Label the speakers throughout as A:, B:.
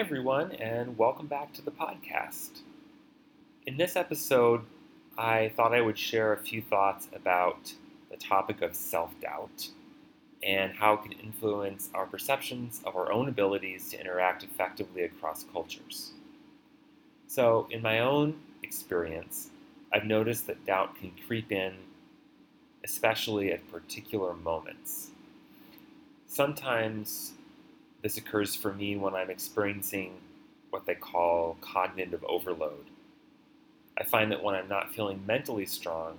A: everyone, and welcome back to the podcast. In this episode, I thought I would share a few thoughts about the topic of self doubt and how it can influence our perceptions of our own abilities to interact effectively across cultures. So, in my own experience, I've noticed that doubt can creep in, especially at particular moments. Sometimes this occurs for me when I'm experiencing what they call cognitive overload. I find that when I'm not feeling mentally strong,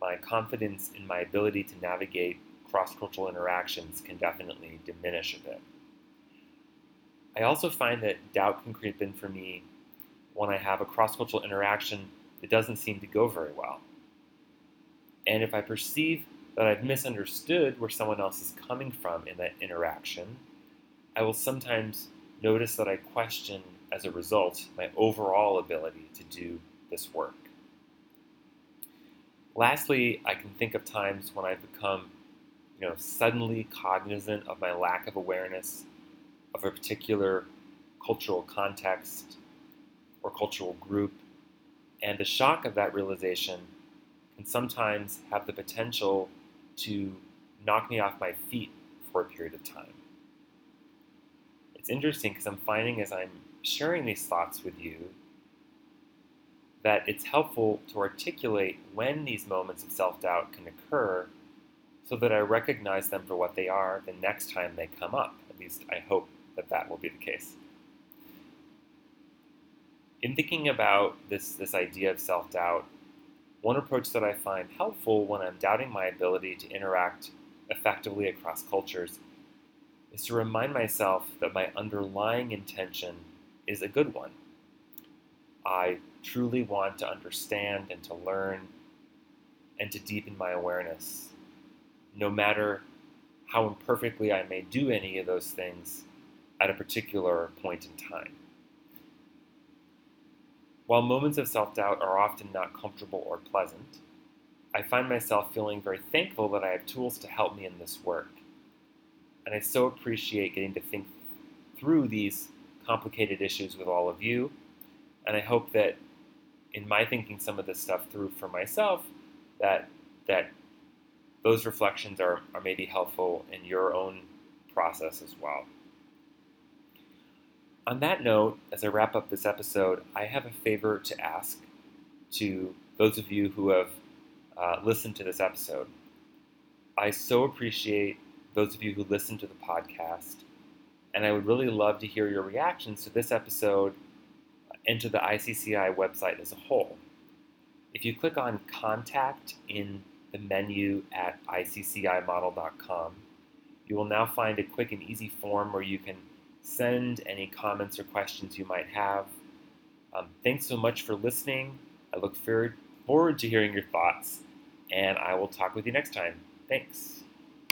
A: my confidence in my ability to navigate cross cultural interactions can definitely diminish a bit. I also find that doubt can creep in for me when I have a cross cultural interaction that doesn't seem to go very well. And if I perceive that I've misunderstood where someone else is coming from in that interaction, I will sometimes notice that I question, as a result, my overall ability to do this work. Lastly, I can think of times when I've become, you know, suddenly cognizant of my lack of awareness of a particular cultural context or cultural group, and the shock of that realization can sometimes have the potential to knock me off my feet for a period of time it's interesting because I'm finding as I'm sharing these thoughts with you that it's helpful to articulate when these moments of self doubt can occur so that I recognize them for what they are the next time they come up. At least I hope that that will be the case. In thinking about this, this idea of self doubt, one approach that I find helpful when I'm doubting my ability to interact effectively across cultures is to remind myself that my underlying intention is a good one. I truly want to understand and to learn and to deepen my awareness, no matter how imperfectly I may do any of those things at a particular point in time. While moments of self doubt are often not comfortable or pleasant, I find myself feeling very thankful that I have tools to help me in this work and I so appreciate getting to think through these complicated issues with all of you. And I hope that in my thinking some of this stuff through for myself, that that those reflections are, are maybe helpful in your own process as well. On that note, as I wrap up this episode, I have a favor to ask to those of you who have uh, listened to this episode. I so appreciate those of you who listen to the podcast. And I would really love to hear your reactions to this episode and to the ICCI website as a whole. If you click on Contact in the menu at iccimodel.com, you will now find a quick and easy form where you can send any comments or questions you might have. Um, thanks so much for listening. I look forward to hearing your thoughts, and I will talk with you next time. Thanks.